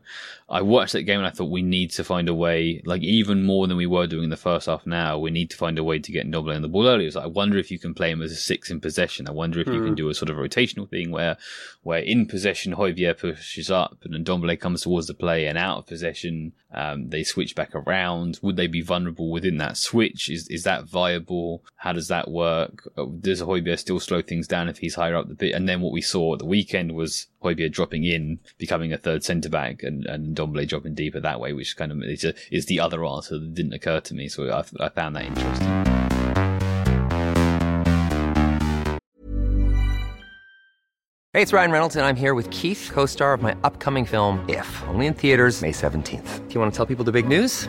I watched that game and I thought we need to find a way, like even more than we were doing in the first half now, we need to find a way to get Ndombele on the ball earlier. So I wonder if you can play him as a six in possession. I wonder if you can do a sort of rotational thing where where in possession Højbjerg pushes up and then Ndombele comes towards the play and out of possession um, they switch back around. Would they be vulnerable within that switch? Is is that viable? How does that work? Uh, Does Højbjerg still slow things down if he's higher up the pitch? And then what we saw at the weekend was Højbjerg dropping in, becoming a third centre back, and and Ndombele dropping deeper that way, which kind of is, a, is the other answer that didn't occur to me. So I, I found that interesting. Hey, it's Ryan Reynolds, and I'm here with Keith, co star of my upcoming film, If, only in theaters, May 17th. Do you want to tell people the big news?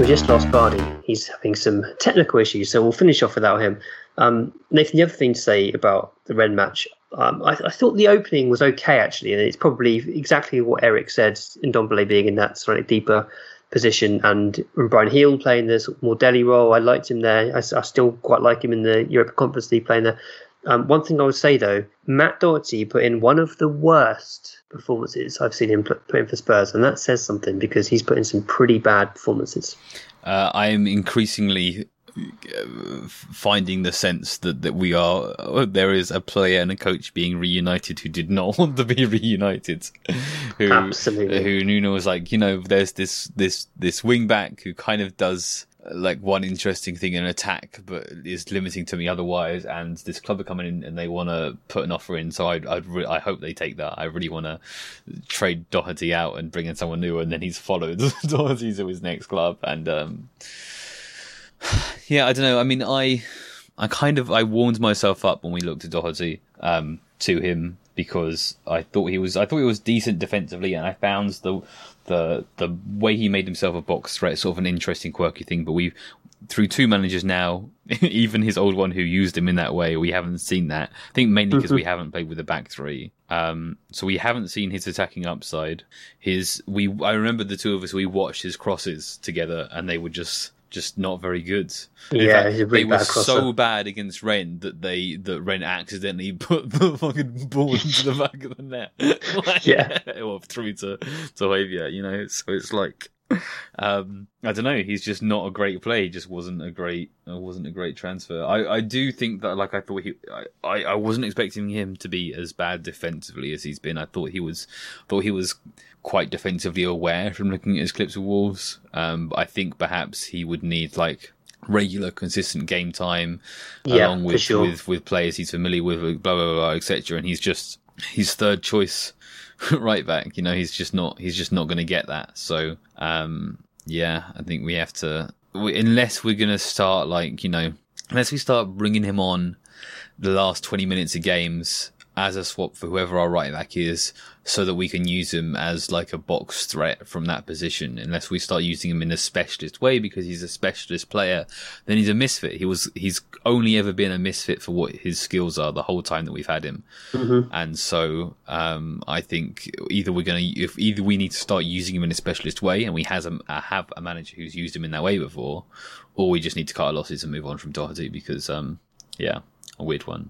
We just lost Bardi. He's having some technical issues, so we'll finish off without him. Um, Nathan, the other thing to say about the Rennes match, um, I, I, thought the opening was okay actually, and it's probably exactly what Eric said in Ndombele being in that slightly deeper position, and, Bryan Gil playing this more Dele role. I liked him there. I, I, still quite like him in the Europa Conference League playing there. Um, one thing I would say though, Matt Doherty put in one of the worst performances I've seen him put, in for Spurs, and that says something because he's put in some pretty bad performances. Uh, I am increasingly uh, finding the sense that, that we are uh, there is a player and a coach being reunited who did not want to be reunited who Absolutely. who Nuno was like you know there's this this this wing back who kind of does like one interesting thing in an attack, but is limiting to me otherwise. And this club are coming in and they want to put an offer in, so I'd, I'd re- I hope they take that. I really want to trade Doherty out and bring in someone new, and then he's followed Doherty to his next club. And um, yeah, I don't know. I mean, I I kind of I warmed myself up when we looked at Doherty um, to him because I thought he was I thought he was decent defensively, and I found the the the way he made himself a box threat sort of an interesting, quirky thing. But we've through two managers now, even his old one who used him in that way, we haven't seen that. I think mainly because we haven't played with the back three. Um, so we haven't seen his attacking upside. His we I remember the two of us we watched his crosses together, and they were just just not very good. Yeah, fact, they were so bad against Rennes that they that Rennes accidentally put the fucking ball into the back of the net. like, yeah, or through to to Højbjerg, you know. So it's like um, I don't know. He's just not a great play. He just wasn't a great, uh, wasn't a great transfer. I, I do think that, like, I thought he, I, I wasn't expecting him to be as bad defensively as he's been. I thought he was, thought he was quite defensively aware from looking at his clips of Wolves. Um, I think perhaps he would need like regular, consistent game time yeah, along with, sure. with with players he's familiar with, blah blah blah, etc. And he's just his third choice right back. You know, he's just not he's just not going to get that. So um, yeah, I think we have to unless we're going to start like you know unless we start bringing him on the last 20 minutes of games as a swap for whoever our right back is so that we can use him as like a box threat from that position. Unless we start using him in a specialist way because he's a specialist player, then he's a misfit. He was he's only ever been a misfit for what his skills are the whole time that we've had him. Mm-hmm. And so um, I think either we're gonna if either we need to start using him in a specialist way, and we has a, have a manager who's used him in that way before, or we just need to cut our losses and move on from Doherty because um, yeah, a weird one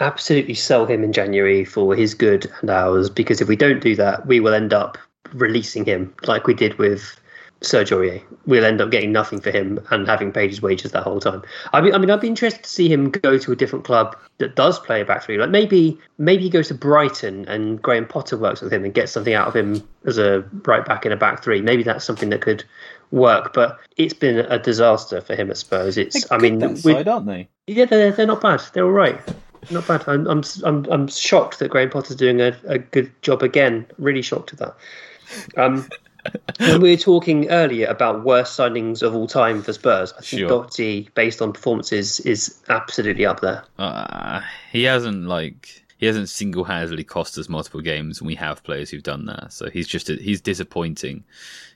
absolutely sell him in January for his good and ours because if we don't do that, we will end up releasing him like we did with Serge Aurier. We'll end up getting nothing for him and having paid his wages that whole time. I mean, I mean, I'd be interested to see him go to a different club that does play a back three. Like maybe, maybe he goes to Brighton and Graham Potter works with him and gets something out of him as a right back in a back three. Maybe that's something that could work. But it's been a disaster for him at Spurs. It's, I mean, side, aren't they? Yeah, they're, they're not bad. They're all right. Not bad. I'm I'm I'm, I'm shocked that Graham Potter's doing a, a good job again. Really shocked at that. Um, when we were talking earlier about worst signings of all time for Spurs, I think sure. Doherty, based on performances, is absolutely up there. Uh, he hasn't like he hasn't single handedly cost us multiple games, and we have players who've done that. So he's just a, he's disappointing.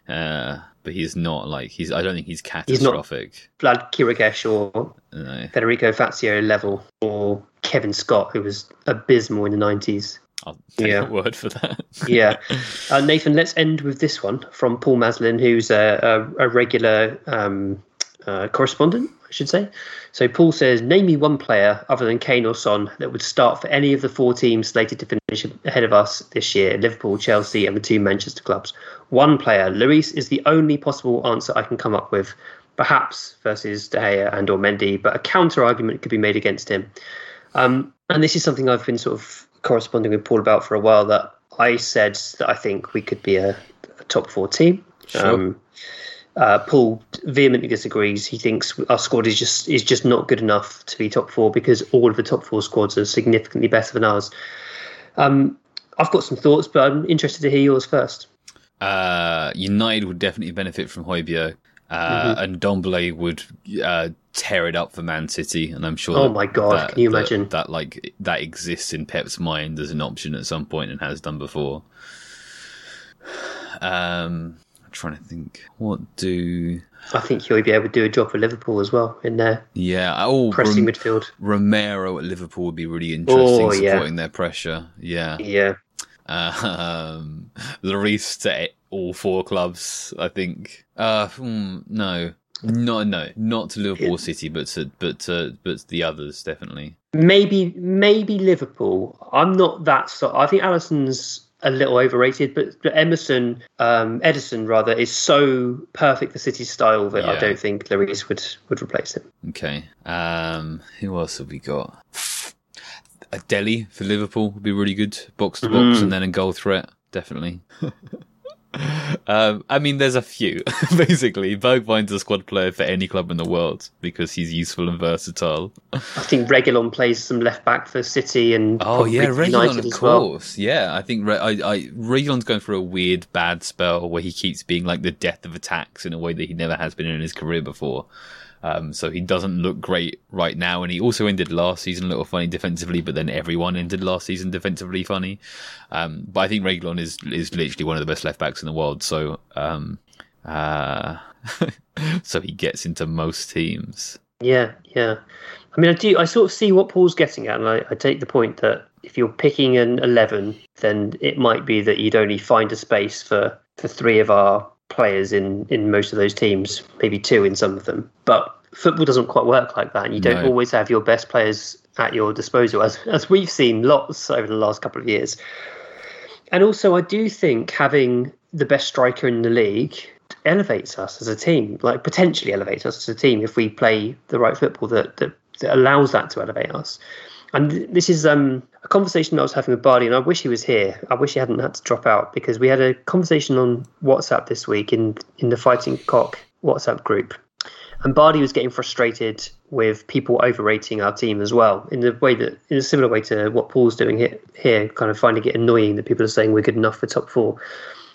Uh, but he's not like he's. I don't think he's catastrophic. He's not Vlad Chiriches or no. Federico Fazio level or Kevin Scott, who was abysmal in the nineties. I'll take yeah. a word for that. yeah, uh, Nathan. Let's end with this one from Paul Maslin, who's a, a, a regular um, uh, correspondent, I should say. So Paul says, name me one player other than Kane or Son that would start for any of the four teams slated to finish ahead of us this year: Liverpool, Chelsea, and the two Manchester clubs. One player. Lloris is the only possible answer I can come up with. Perhaps versus De Gea and or Mendy, but a counter argument could be made against him. Um, and this is something I've been sort of corresponding with Paul about for a while. That I said that I think we could be a, a top four team. Sure. Um, uh, Paul vehemently disagrees. He thinks our squad is just is just not good enough to be top four because all of the top four squads are significantly better than ours. Um, I've got some thoughts, but I'm interested to hear yours first. Uh, United would definitely benefit from Højbjerg, uh, mm-hmm. and Ndombele would uh, tear it up for Man City. And I'm sure. Oh my god! That, can you that, imagine that? Like that exists in Pep's mind as an option at some point and has done before. Um, I'm trying to think. What do I think he'll be able to do a job for Liverpool as well in there? yeah? Oh, pressing Rom- midfield. Romero at Liverpool would be really interesting Oh, yeah. supporting their pressure. Yeah. Yeah, Um, Lloris to all four clubs. I think. Uh, hmm, no, no, no, not to Liverpool City, but to but to but to the others definitely. maybe maybe Liverpool. I'm not that. So I think Alisson's a little overrated, but, Emerson, um, Ederson rather, is so perfect for City's style that I don't think Lloris would would replace him. Okay. Um, who else have we got? A Dele for Liverpool would be really good, box to box, and then a goal threat, definitely. um, I mean, there's a few. Basically, Bergwijn's a squad player for any club in the world because he's useful and versatile. I think Reguilon plays some left back for City and Oh yeah, Reguilon, of as well. course. Yeah, I think Re- I, I Reguilon's going through a weird bad spell where he keeps being like the death of attacks in a way that he never has been in his career before. Um, so he doesn't look great right now, and he also ended last season a little funny defensively. But then everyone ended last season defensively funny. Um, but I think Reguilon is is literally one of the best left backs in the world. So um, uh, so he gets into most teams. Yeah, yeah. I mean, I do. I sort of see what Paul's getting at, and I, I take the point that if you're picking an eleven, then it might be that you'd only find a space for for three of our players in in most of those teams, maybe two in some of them. But football doesn't quite work like that, and you don't No. always have your best players at your disposal, as as we've seen lots over the last couple of years. And also, I do think having the best striker in the league elevates us as a team, like potentially elevates us as a team if we play the right football that, that, that allows that to elevate us. And this is um, a conversation I was having with Bardi, and I wish he was here. I wish he hadn't had to drop out because we had a conversation on WhatsApp this week in in the Fighting Cock WhatsApp group. And Bardi was getting frustrated with people overrating our team as well, in the way that, in a similar way to what Paul's doing here, here, kind of finding it annoying that people are saying we're good enough for top four.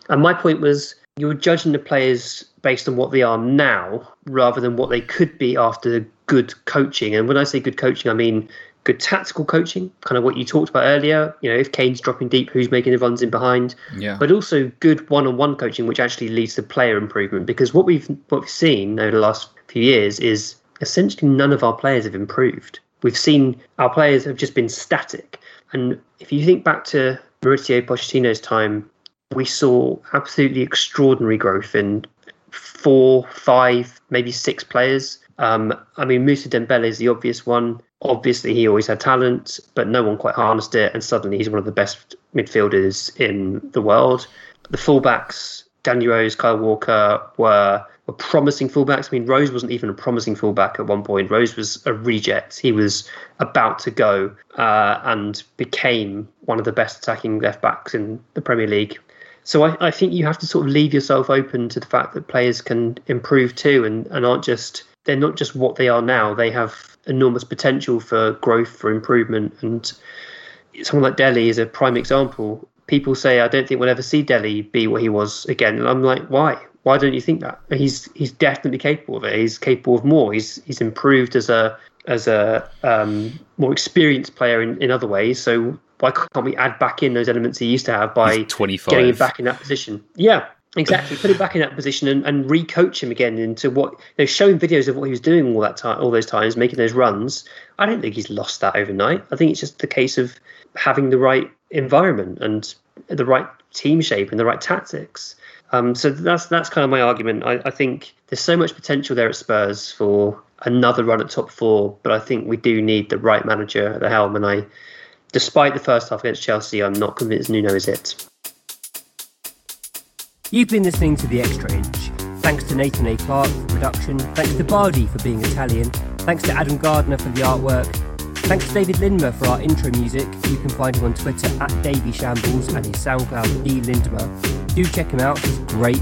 And my point was, you were judging the players based on what they are now, rather than what they could be after good coaching. And when I say good coaching, I mean good tactical coaching, kind of what you talked about earlier. You know, if Kane's dropping deep, who's making the runs in behind? Yeah. but also good one-on-one coaching, which actually leads to player improvement. Because what we've what we've seen over the last few years is essentially none of our players have improved. We've seen our players have just been static. And if you think back to Mauricio Pochettino's time, we saw absolutely extraordinary growth in four, five, maybe six players. Um, I mean, Musa Dembele is the obvious one. Obviously, he always had talent, but no one quite harnessed it, and suddenly he's one of the best midfielders in the world. The fullbacks, Danny Rose, Kyle Walker, were were promising fullbacks. I mean, Rose wasn't even a promising fullback at one point. Rose was a reject. He was about to go uh, and became one of the best attacking left backs in the Premier League. So I, I think you have to sort of leave yourself open to the fact that players can improve too, and, and aren't just they're not just what they are now. They have enormous potential for growth, for improvement, and someone like Dele is a prime example. People say, "I don't think we'll ever see Dele be what he was again," and I'm like, "Why? Why don't you think that? He's he's definitely capable of it. He's capable of more. He's he's improved as a as a um, more experienced player in, in other ways. So why can't we add back in those elements he used to have by 25. getting him back in that position? Yeah, exactly. Put him back in that position and, and re-coach him again into what they're showing videos of what he was doing all that time, all those times, making those runs. I don't think he's lost that overnight. I think it's just the case of having the right environment and the right team shape and the right tactics. Um, so that's that's kind of my argument. I, I think there's so much potential there at Spurs for another run at top four, but I think we do need the right manager at the helm. And I, despite the first half against Chelsea, I'm not convinced Nuno is it. You've been listening to The Extra Inch. Thanks to Nathan A. Clark for production. Thanks to Bardi for being Italian. Thanks to Adam Gardner for the artwork. Thanks to David Lindmer for our intro music. You can find him on Twitter at Davy Shambles and his SoundCloud D Lindmer. Do check him out, he's great.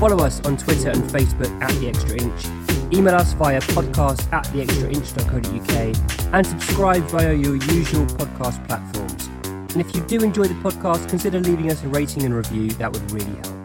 Follow us on Twitter and Facebook at The Extra Inch. Email us via podcast at theextrainch.co.uk and subscribe via your usual podcast platforms. And if you do enjoy the podcast, consider leaving us a rating and review, that would really help.